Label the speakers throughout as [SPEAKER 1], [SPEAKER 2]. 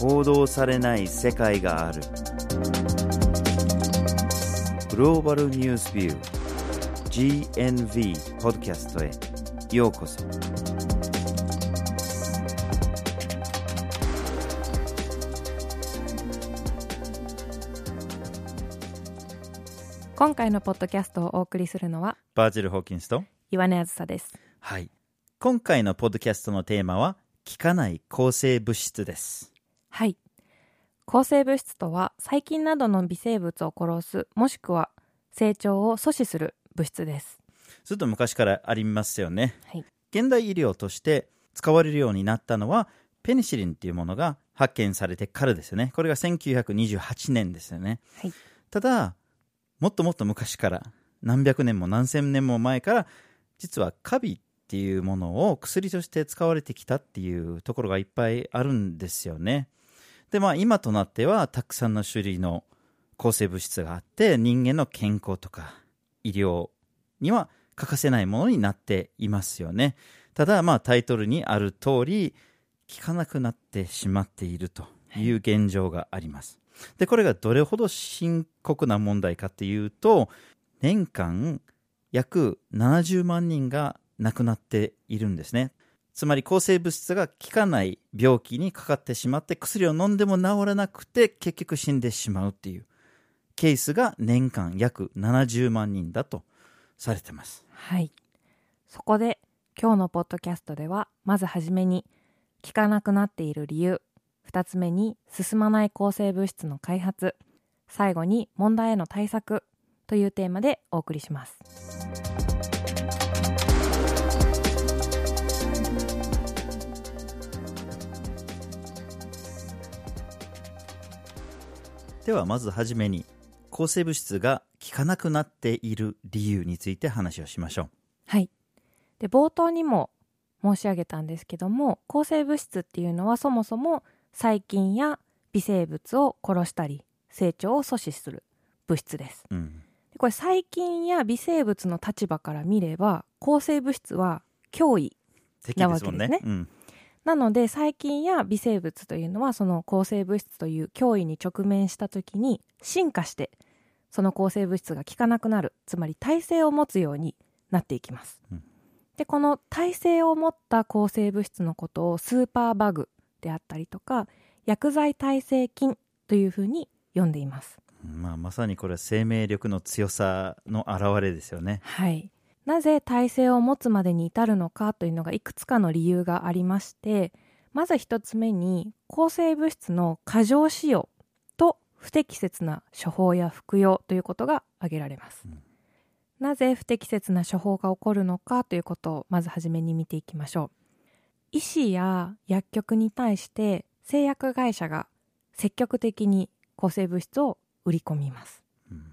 [SPEAKER 1] 報道されない世界がある。グローバルニュースビュー GNV ポッドキャストへ。ようこそ。
[SPEAKER 2] 今回のポッドキャストをお送りするのは
[SPEAKER 1] バージル・ホーキンスと
[SPEAKER 2] 岩根あずさです。
[SPEAKER 1] はい。今回のポッドキャストのテーマは効かない抗生物質です
[SPEAKER 2] はい。抗生物質とは細菌などの微生物を殺すもしくは成長を阻止する物質です。
[SPEAKER 1] ずっと昔からありますよね。
[SPEAKER 2] はい。
[SPEAKER 1] 現代医療として使われるようになったのはペニシリンっていうものが発見されてからですよね。これが1928年ですよね。
[SPEAKER 2] はい。
[SPEAKER 1] ただもっともっと昔から何百年も何千年も前から実はカビっていうものを薬として使われてきたっていうところがいっぱいあるんですよねでまあ今となってはたくさんの種類の抗生物質があって人間の健康とか医療には欠かせないものになっていますよね。ただまあタイトルにある通り効かなくなってしまっているという現状があります。でこれがどれほど深刻な問題かっていうと年間約70万人が亡くなっているんですね。つまり抗生物質が効かない病気にかかってしまって薬を飲んでも治らなくて結局死んでしまうっていう。ケースが年間約70万人だとされてます。
[SPEAKER 2] はい。そこで今日のポッドキャストではまずはじめに効かなくなっている理由。2つ目に進まない抗生物質の開発。最後に問題への対策というテーマでお送りします。
[SPEAKER 1] ではまずはじめに抗生物質が効かなくなっている理由について話をしましょう。
[SPEAKER 2] はい。で冒頭にも申し上げたんですけども抗生物質っていうのはそもそも細菌や微生物を殺したり成長を阻止する物質です。
[SPEAKER 1] うん。
[SPEAKER 2] でこれ細菌や微生物の立場から見れば抗生物質は脅威なわけですね。
[SPEAKER 1] うん
[SPEAKER 2] なので細菌や微生物というのはその抗生物質という脅威に直面した時に進化してその抗生物質が効かなくなるつまり耐性を持つようになっていきます、
[SPEAKER 1] うん。
[SPEAKER 2] でこの耐性を持った抗生物質のことをスーパーバグであったりとか薬剤耐性菌というふうに呼んでいます。
[SPEAKER 1] まあ、まさにこれは生命力の強さの表れですよね。
[SPEAKER 2] はい、なぜ耐性を持つまでに至るのかというのがいくつかの理由がありましてまず一つ目に抗生物質の過剰使用と不適切な処方や服用ということが挙げられます、
[SPEAKER 1] うん。
[SPEAKER 2] なぜ不適切な処方が起こるのかということをまずはじめに見ていきましょう。医師や薬局に対して製薬会社が積極的に抗生物質を売り込みます。
[SPEAKER 1] うん。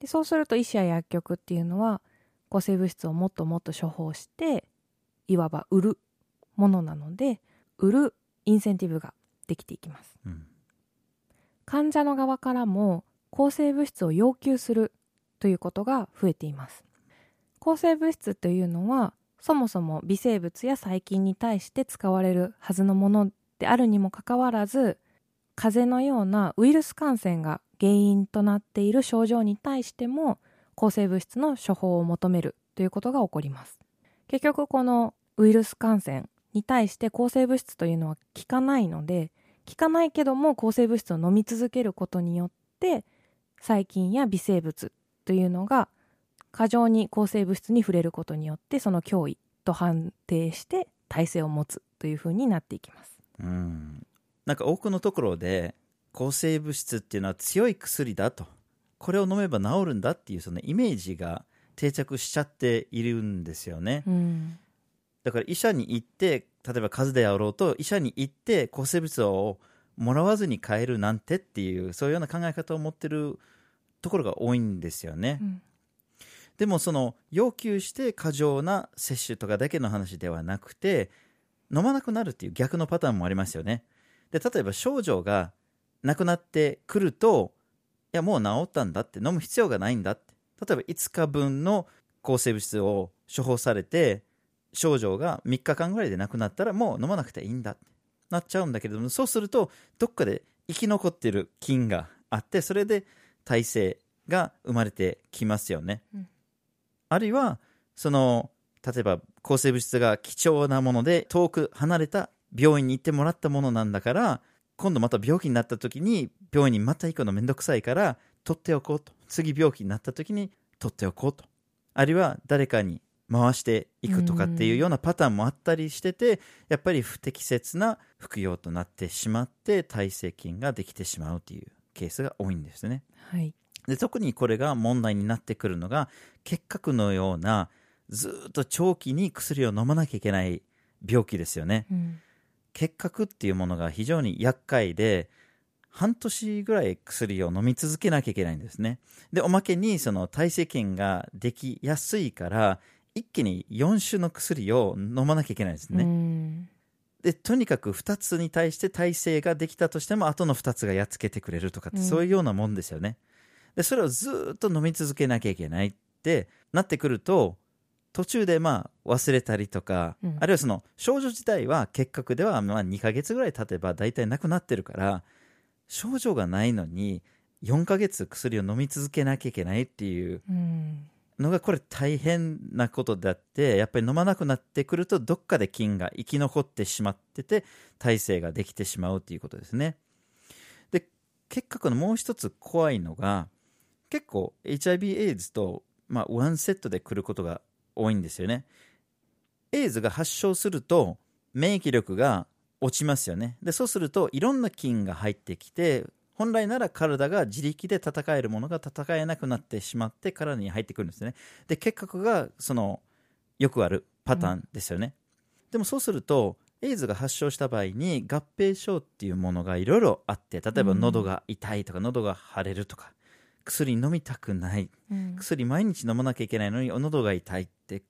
[SPEAKER 2] でそうすると医師や薬局っていうのは抗生物質をもっともっと処方していわば売るものなので売るインセンティブができていきます。
[SPEAKER 1] うん。
[SPEAKER 2] 患者の側からも抗生物質を要求するということが増えています。抗生物質というのはそもそも微生物や細菌に対して使われるはずのものであるにもかかわらず風邪のようなウイルス感染が原因となっている症状に対しても抗生物質の処方を求めるということが起こります。結局このウイルス感染に対して抗生物質というのは効かないので効かないけども抗生物質を飲み続けることによって細菌や微生物というのが過剰に抗生物質に触れることによってその脅威と判定して耐性を持つというふうになっていきます。
[SPEAKER 1] うん。なんか多くのところで抗生物質っていうのは強い薬だと。これを飲めば治るんだっていうそのイメージが定着しちゃっているんですよね。
[SPEAKER 2] うん。
[SPEAKER 1] だから医者に行って例えば風邪であろうと医者に行って抗生物質をもらわずに帰るなんてっていうそういうような考え方を持ってるところが多いんですよね、
[SPEAKER 2] うん。
[SPEAKER 1] でもその要求して過剰な摂取とかだけの話ではなくて飲まなくなるっていう逆のパターンもありますよね。で例えば症状がなくなってくるといやもう治ったんだって。飲む必要がないんだって。例えば5日分の抗生物質を処方されて症状が3日間ぐらいでなくなったらもう飲まなくていいんだって。なっちゃうんだけれどもそうするとどっかで生き残ってる菌があってそれで耐性が生まれてきますよね、
[SPEAKER 2] うん。
[SPEAKER 1] あるいはその例えば抗生物質が貴重なもので遠く離れた病院に行ってもらったものなんだから今度また病気になった時に病院にまた行くのめんどくさいから取っておこうと。次病気になった時に取っておこうと。あるいは誰かに回していくとかっていうようなパターンもあったりしててやっぱり不適切な服用となってしまって耐性菌ができてしまうというケースが多いんですね。
[SPEAKER 2] はい。
[SPEAKER 1] で特にこれが問題になってくるのが結核のようなずーっと長期に薬を飲まなきゃいけない病気ですよね。
[SPEAKER 2] うん
[SPEAKER 1] 結核っていうものが非常に厄介で半年ぐらい薬を飲み続けなきゃいけないんですね。でおまけにその耐性菌ができやすいから一気に4種の薬を飲まなきゃいけないんですね、
[SPEAKER 2] うん。
[SPEAKER 1] でとにかく2つに対して耐性ができたとしてもあとの2つがやっつけてくれるとかって、
[SPEAKER 2] うん。
[SPEAKER 1] そういうようなもんですよね。でそれをずーっと飲み続けなきゃいけないってなってくると途中でまあ忘れたりとか、
[SPEAKER 2] うん。
[SPEAKER 1] あるいはその症状自体は結核ではまあ2ヶ月ぐらい経てば大体なくなってるから症状がないのに4ヶ月薬を飲み続けなきゃいけないっていう
[SPEAKER 2] うん。
[SPEAKER 1] のがこれ大変なことであってやっぱり飲まなくなってくるとどっかで菌が生き残ってしまってて耐性ができてしまうということですね。で結核のもう一つ怖いのが結構 HIV エイズと、まあ、ワンセットで来ることが多いんですよね。エイズが発症すると免疫力が落ちますよね。でそうするといろんな菌が入ってきて本来なら体が自力で戦えるものが戦えなくなってしまって体に入ってくるんですね。で結核がそのよくあるパターンですよね、でもそうするとエイズが発症した場合に合併症っていうものがいろいろあって例えば喉が痛いとか喉が腫れるとか薬飲みたくない。
[SPEAKER 2] うん。
[SPEAKER 1] 薬毎日飲まなきゃいけないのに喉が痛いって。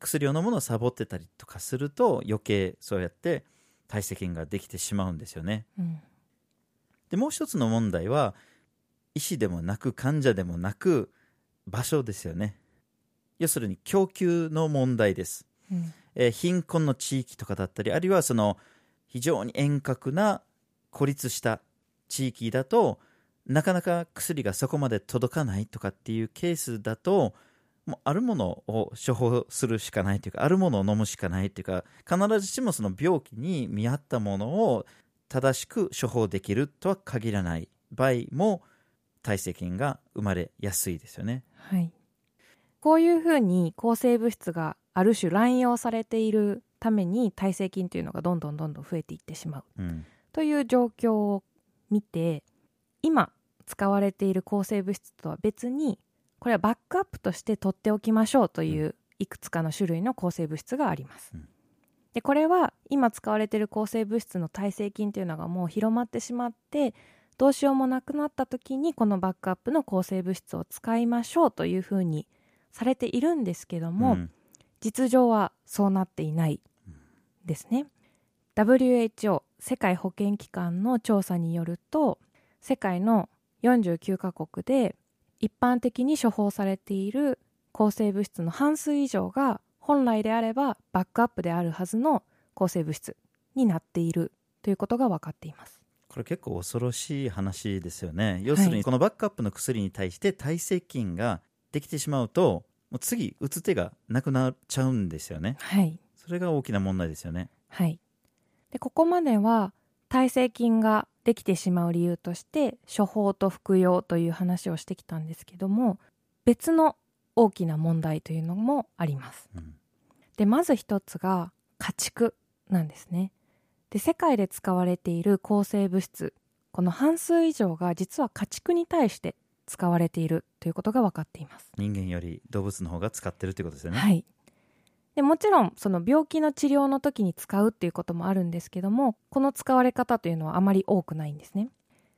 [SPEAKER 1] 薬を飲むのをサボってたりとかすると余計そうやって耐性菌ができてしまうんですよね。
[SPEAKER 2] うん。
[SPEAKER 1] でもう一つの問題は医師でもなく患者でもなく場所ですよね。要するに供給の問題です、
[SPEAKER 2] うん。
[SPEAKER 1] えー貧困の地域とかだったりあるいはその非常に遠隔な孤立した地域だとなかなか薬がそこまで届かないとかっていうケースだともうあるものを処方するしかないというかあるものを飲むしかないというか必ずしもその病気に見合ったものを正しく処方できるとは限らない場合も耐性菌が生まれやすいですよね。
[SPEAKER 2] はい、こういうふうに抗生物質がある種乱用されているために耐性菌というのがどんどんどんどん増えていってしまう。
[SPEAKER 1] うん。
[SPEAKER 2] という状況を見て今使われている抗生物質とは別にこれはバックアップとして取っておきましょうといういくつかの種類の抗生物質があります。
[SPEAKER 1] うん
[SPEAKER 2] でこれは今使われている抗生物質の耐性菌というのがもう広まってしまってどうしようもなくなった時にこのバックアップの抗生物質を使いましょうというふうにされているんですけども、
[SPEAKER 1] うん
[SPEAKER 2] 実情はそうなっていないですね。WHO 世界保健機関の調査によると世界の49カ国で一般的に処方されている抗生物質の半数以上が本来であればバックアップであるはずの抗生物質になっているということが分かっています。
[SPEAKER 1] これ結構恐ろしい話ですよね。要するにこのバックアップの薬に対して耐性菌ができてしまうともう次打つ手がなくなっちゃうんですよね。
[SPEAKER 2] はい、
[SPEAKER 1] それが大きな問題ですよね。
[SPEAKER 2] はい、でここまでは耐性菌ができてしまう理由として処方と服用という話をしてきたんですけども別の大きな問題というのもあります。
[SPEAKER 1] うん
[SPEAKER 2] でまず一つが家畜なんですね。で世界で使われている抗生物質この半数以上が実は家畜に対して使われているということが分かっています。
[SPEAKER 1] 人間より動物の方が使ってるということですよね、
[SPEAKER 2] はい、でもちろんその病気の治療の時に使うっていうこともあるんですけどもこの使われ方というのはあまり多くないんですね。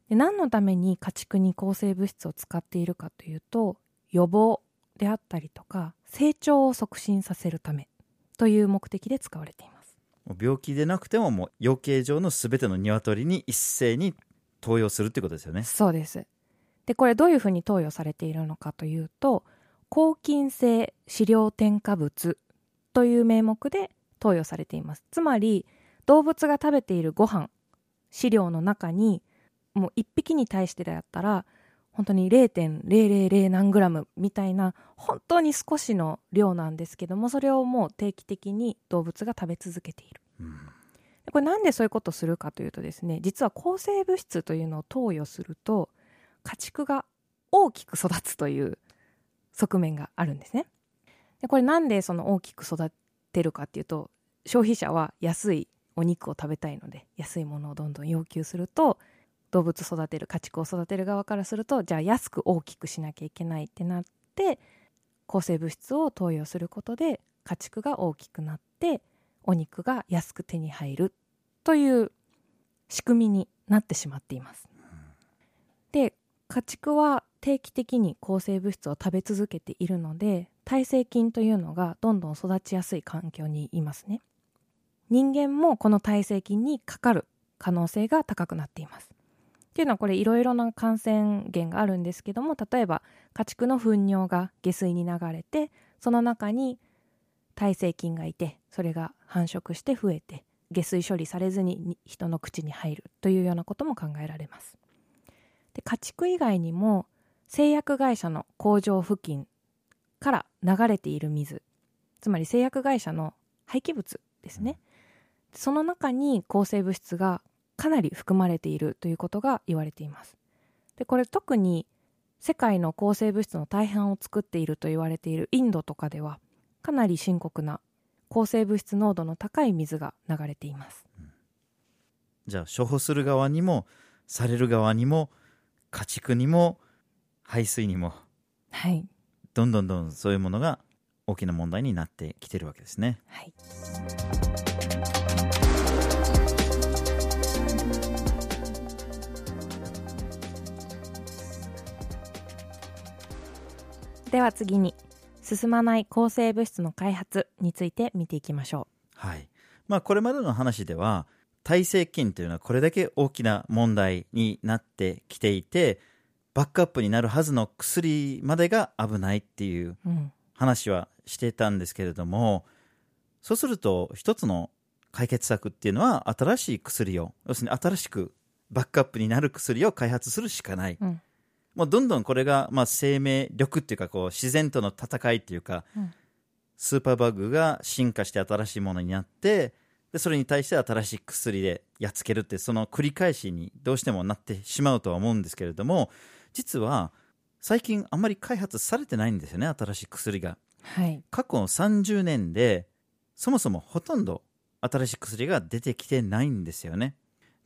[SPEAKER 2] で何のために家畜に抗生物質を使っているかというと予防であったりとか成長を促進させるためという目的で使われています。
[SPEAKER 1] 病気でなくてももう養鶏場のすべての鶏に一斉に投与するってことですよね
[SPEAKER 2] そうです。でこれどういうふうに投与されているのかというと抗菌性飼料添加物という名目で投与されています。つまり動物が食べているご飯飼料の中にもう1匹に対してだったら本当に0.000何グラムみたいな本当に少しの量なんですけどもそれをもう定期的に動物が食べ続けている、
[SPEAKER 1] うん。
[SPEAKER 2] これなんでそういうことをするかというとですね実は抗生物質というのを投与すると家畜が大きく育つという側面があるんですねでこれなんでその大きく育てるかっていうと消費者は安いお肉を食べたいので安いものをどんどん要求すると動物育てる家畜を育てる側からするとじゃあ安く大きくしなきゃいけないってなって抗生物質を投与することで家畜が大きくなってお肉が安く手に入るという仕組みになってしまっています。で家畜は定期的に抗生物質を食べ続けているので耐性菌というのがどんどん育ちやすい環境にいますね。人間もこの耐性菌にかかる可能性が高くなっています。っていうのはこれいろいろな感染源があるんですけども例えば家畜の糞尿が下水に流れてその中に耐性菌がいてそれが繁殖して増えて下水処理されずに人の口に入るというようなことも考えられます。で家畜以外にも製薬会社の工場付近から流れている水。つまり製薬会社の廃棄物ですね、その中に抗生物質がかなり含まれているということが言われています。でこれ特に世界の抗生物質の大半を作っていると言われているインドとかではかなり深刻な抗生物質濃度の高い水が流れています。
[SPEAKER 1] じゃあ処方する側にもされる側にも家畜にも排水にも
[SPEAKER 2] はい
[SPEAKER 1] どんどんどんそういうものが大きな問題になってきてるわけですね。
[SPEAKER 2] はいでは次に進まない抗生物質の開発について見ていきましょ
[SPEAKER 1] はい。まあこれまでの話では耐性菌というのはこれだけ大きな問題になってきていてバックアップになるはずの薬までが危ないっていう話はしてたんですけれどもそうすると一つの解決策っていうのは新しい薬を要するに新しくバックアップになる薬を開発するしかない、
[SPEAKER 2] うん。
[SPEAKER 1] もうどんどんこれがまあ生命力っていうかこう自然との戦いっていうか、
[SPEAKER 2] うん。
[SPEAKER 1] スーパーバグが進化して新しいものになってでそれに対して新しい薬でやっつけるってその繰り返しにどうしてもなってしまうとは思うんですけれども実は最近あんまり開発されてないんですよね新しい薬が。
[SPEAKER 2] はい。
[SPEAKER 1] 過去の30年でそもそもほとんど新しい薬が出てきてないんですよね。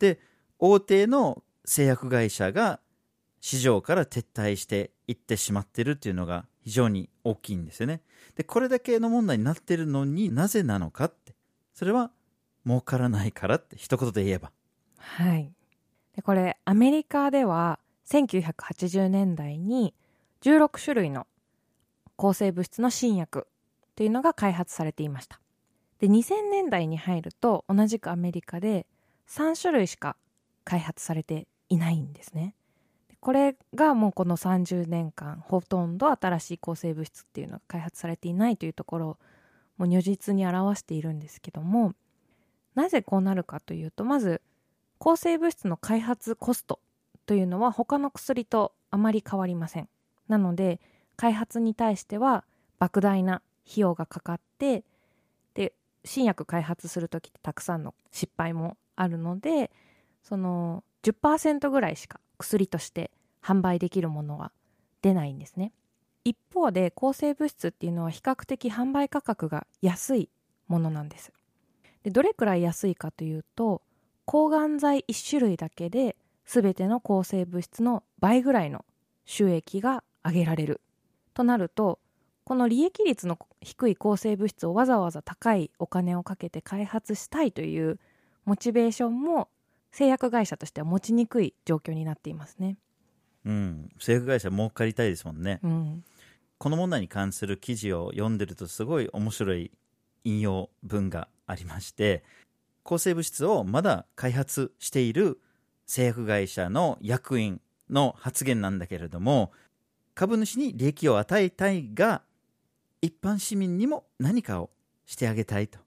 [SPEAKER 1] で大手の製薬会社が市場から撤退していってしまってるっていうのが非常に大きいんですよね。でこれだけの問題になってるのになぜなのかってそれは儲からないからって一言で言えば。
[SPEAKER 2] はい。でこれアメリカでは1980年代に16種類の抗生物質の新薬というのが開発されていました。で2000年代に入ると同じくアメリカで3種類しか開発されていないんですね。これがもうこの30年間ほとんど新しい抗生物質っていうのが開発されていないというところをもう如実に表しているんですけどもなぜこうなるかというとまず抗生物質の開発コストというのは他の薬とあまり変わりません。なので開発に対しては莫大な費用がかかってで新薬開発する時ってたくさんの失敗もあるのでその10%ぐらいしか薬として販売できるものは出ないんですね。一方で抗生物質っていうのは比較的販売価格が安いものなんです。でどれくらい安いかというと抗がん剤1種類だけで全ての抗生物質の倍ぐらいの収益が上げられるとなるとこの利益率の低い抗生物質をわざわざ高いお金をかけて開発したいというモチベーションも製薬会社としては持ちにくい状況になっていますね。
[SPEAKER 1] うん。製薬会社儲かりたいですもんね。
[SPEAKER 2] うん、
[SPEAKER 1] この問題に関する記事を読んでるとすごい面白い引用文がありまして抗生物質をまだ開発している製薬会社の役員の発言なんだけれども株主に利益を与えたいが一般市民にも何かをしてあげたいと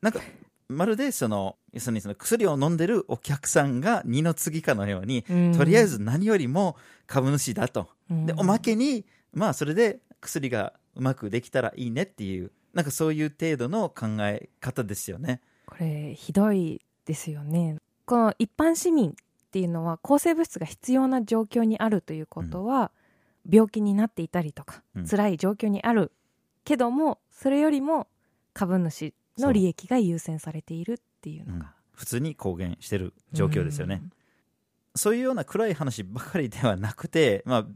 [SPEAKER 1] なんかまるでその要するにその薬を飲んでるお客さんが二の次かのように、
[SPEAKER 2] うん
[SPEAKER 1] とりあえず何よりも株主だと。
[SPEAKER 2] うん
[SPEAKER 1] で、おまけに、まあそれで薬がうまくできたらいいねっていう、なんかそういう程度の考え方ですよね。
[SPEAKER 2] これひどいですよねこの一般市民っていうのは抗生物質が必要な状況にあるということは、病気になっていたりとか、
[SPEAKER 1] うん。
[SPEAKER 2] 辛い状況にあるけどもそれよりも株主の利益が優先されているっていうの
[SPEAKER 1] うん。
[SPEAKER 2] が、
[SPEAKER 1] 普通に公言してる状況ですよね。そういうような暗い話ばかりではなくて、まあ、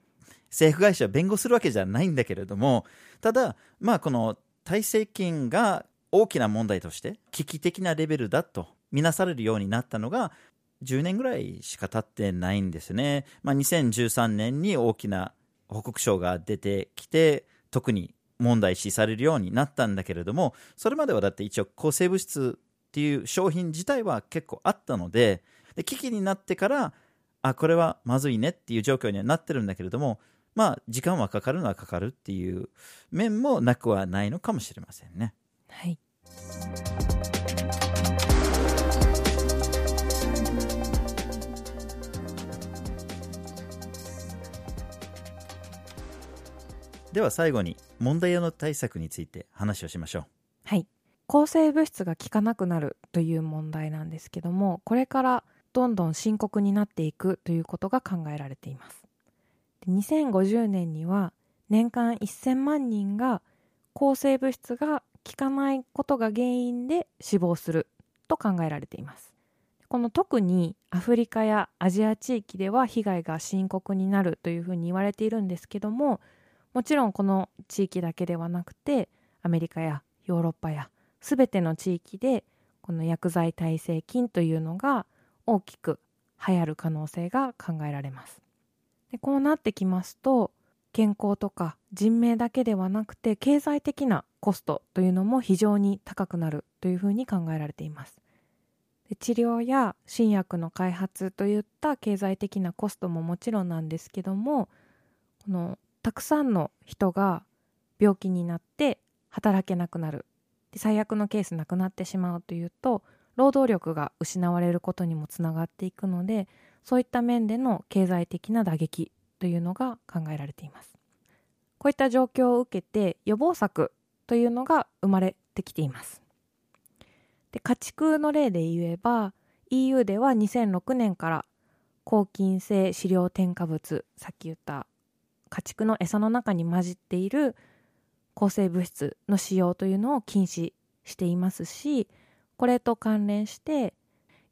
[SPEAKER 1] 政府会社を弁護するわけじゃないんだけれども、ただ、まあ、この耐性菌が大きな問題として危機的なレベルだとみなされるようになったのが10年ぐらいしか経ってないんですね。まあ、2013年に大きな報告書が出てきて、特に問題視されるようになったんだけれども、それまではだって一応抗生物質っていう商品自体は結構あったので、で危機になってから、あ、これはまずいねっていう状況にはなってるんだけれども、まあ、時間はかかるのはかかるっていう面もなくはないのかもしれませんね。
[SPEAKER 2] はい
[SPEAKER 1] では最後に問題用の対策について話をしましょう。
[SPEAKER 2] はい。抗生物質が効かなくなるという問題なんですけどもこれからどんどん深刻になっていくということが考えられています。で2050年には年間1000万人が抗生物質が効かないことが原因で死亡すると考えられています。この特にアフリカやアジア地域では被害が深刻になるというふうに言われているんですけどももちろんこの地域だけではなくてアメリカやヨーロッパや全ての地域でこの薬剤耐性菌というのが大きく流行る可能性が考えられます。でこうなってきますと健康とか人命だけではなくて経済的なコストというのも非常に高くなるというふうに考えられています。で治療や新薬の開発といった経済的なコストももちろんなんですけどもこのたくさんの人が病気になって働けなくなる。最悪のケースなくなってしまうというと労働力が失われることにもつながっていくのでそういった面での経済的な打撃というのが考えられています。こういった状況を受けて予防策というのが生まれてきています。で家畜の例で言えば EU では2006年から抗菌性飼料添加物さっき言った家畜の餌の中に混じっている抗生物質の使用というのを禁止していますしこれと関連して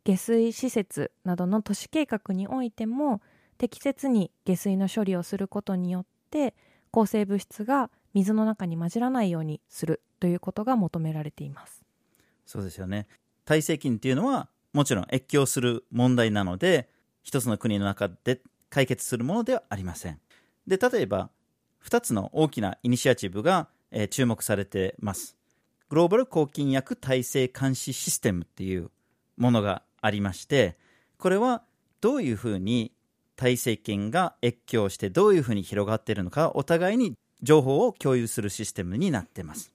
[SPEAKER 2] 下水施設などの都市計画においても適切に下水の処理をすることによって抗生物質が水の中に混じらないようにするということが求められています。
[SPEAKER 1] そうですよね。耐性菌っていうのは、もちろん越境する問題なので、一つの国の中で解決するものではありません。で、例えば、二つの大きなイニシアチブが、えー注目されてます。グローバル抗菌薬耐性監視システムっていうものがありまして、これはどういうふうに耐性菌が越境してどういうふうに広がっているのかお互いに情報を共有するシステムになってます。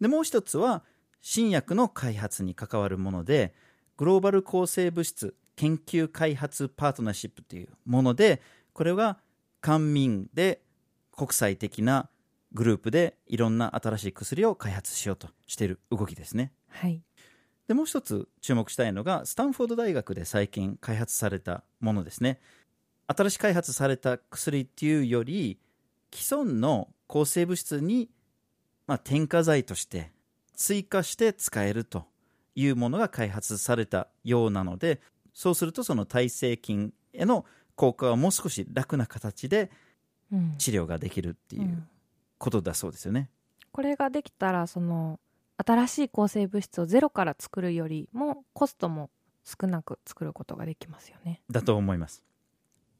[SPEAKER 1] で、もう一つは新薬の開発に関わるもので、グローバル抗生物質研究開発パートナーシップというもので、これは官民で国際的なグループでいろんな新しい薬を開発しようとしている動きですね。
[SPEAKER 2] はい、
[SPEAKER 1] で、もう一つ注目したいのが、スタンフォード大学で最近開発されたものですね。新しく開発された薬っていうより、既存の抗生物質に、まあ、添加剤として追加して使えるというものが開発されたようなので、そうするとその耐性菌への効果はもう少し楽な形で
[SPEAKER 2] うん
[SPEAKER 1] 治療ができるっていううんことだそうですよね。
[SPEAKER 2] これができたらその新しい抗生物質をゼロから作るよりもコストも少なく作ることができますよね。
[SPEAKER 1] だと思います。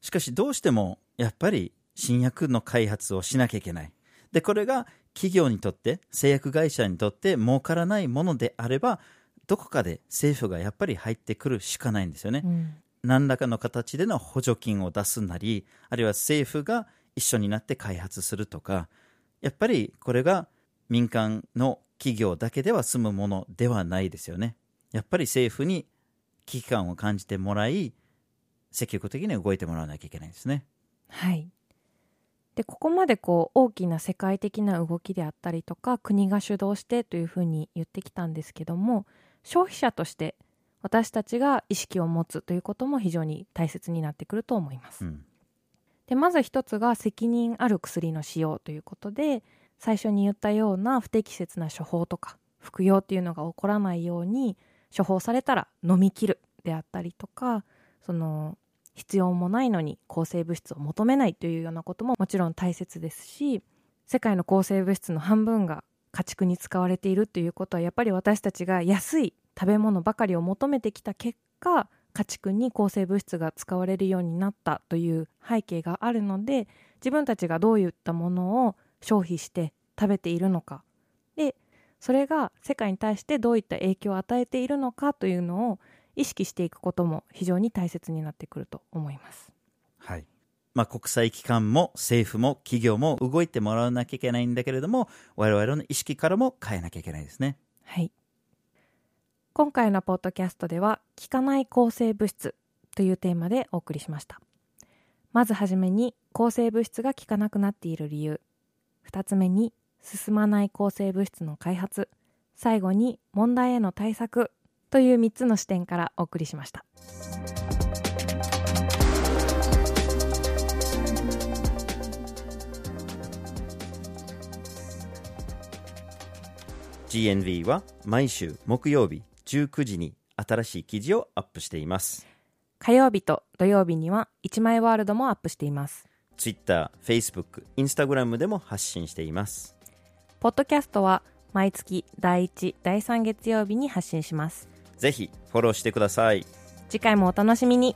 [SPEAKER 1] しかしどうしてもやっぱり新薬の開発をしなきゃいけない。で、これが企業にとって、製薬会社にとって儲からないものであれば、どこかで政府がやっぱり入ってくるしかないんですよね。
[SPEAKER 2] うん
[SPEAKER 1] 何らかの形での補助金を出すなり、あるいは政府が一緒になって開発するとか、やっぱりこれが民間の企業だけでは済むものではないですよね。やっぱり政府に危機感を感じてもらい積極的に動いてもらわなきゃいけないんですね。
[SPEAKER 2] はい。で、ここまでこう大きな世界的な動きであったりとか、国が主導してというふうに言ってきたんですけども、消費者として私たちが意識を持つということも非常に大切になってくると思います。
[SPEAKER 1] うん
[SPEAKER 2] で、まず一つが責任ある薬の使用ということで、最初に言ったような不適切な処方とか服用っていうのが起こらないように処方されたら飲み切るであったりとか、その必要もないのに抗生物質を求めないというようなことももちろん大切ですし世界の抗生物質の半分が家畜に使われているということはやっぱり私たちが安い食べ物ばかりを求めてきた結果家畜に抗生物質が使われるようになったという背景があるので自分たちがどういったものを消費して食べているのかでそれが世界に対してどういった影響を与えているのかというのを意識していくことも非常に大切になってくると思います。
[SPEAKER 1] はいまあ、国際機関も政府も企業も動いてもらわなきゃいけないんだけれども我々の意識からも変えなきゃいけないですね。
[SPEAKER 2] はい。今回のポッドキャストでは、効かない抗生物質というテーマでお送りしました。まずはじめに、抗生物質が効かなくなっている理由。二つ目に、進まない抗生物質の開発。最後に、問題への対策という3つの視点からお送りしました。
[SPEAKER 1] GNV は毎週木曜日19時に新しい記事をアップしています。
[SPEAKER 2] 火曜日と土曜日には1枚ワールドもアップしています。
[SPEAKER 1] Twitter、Facebook、Instagram でも発信しています。
[SPEAKER 2] ポッドキャストは毎月第1、第3月曜日に発信します。
[SPEAKER 1] ぜひフォローしてください。
[SPEAKER 2] 次回もお楽しみに。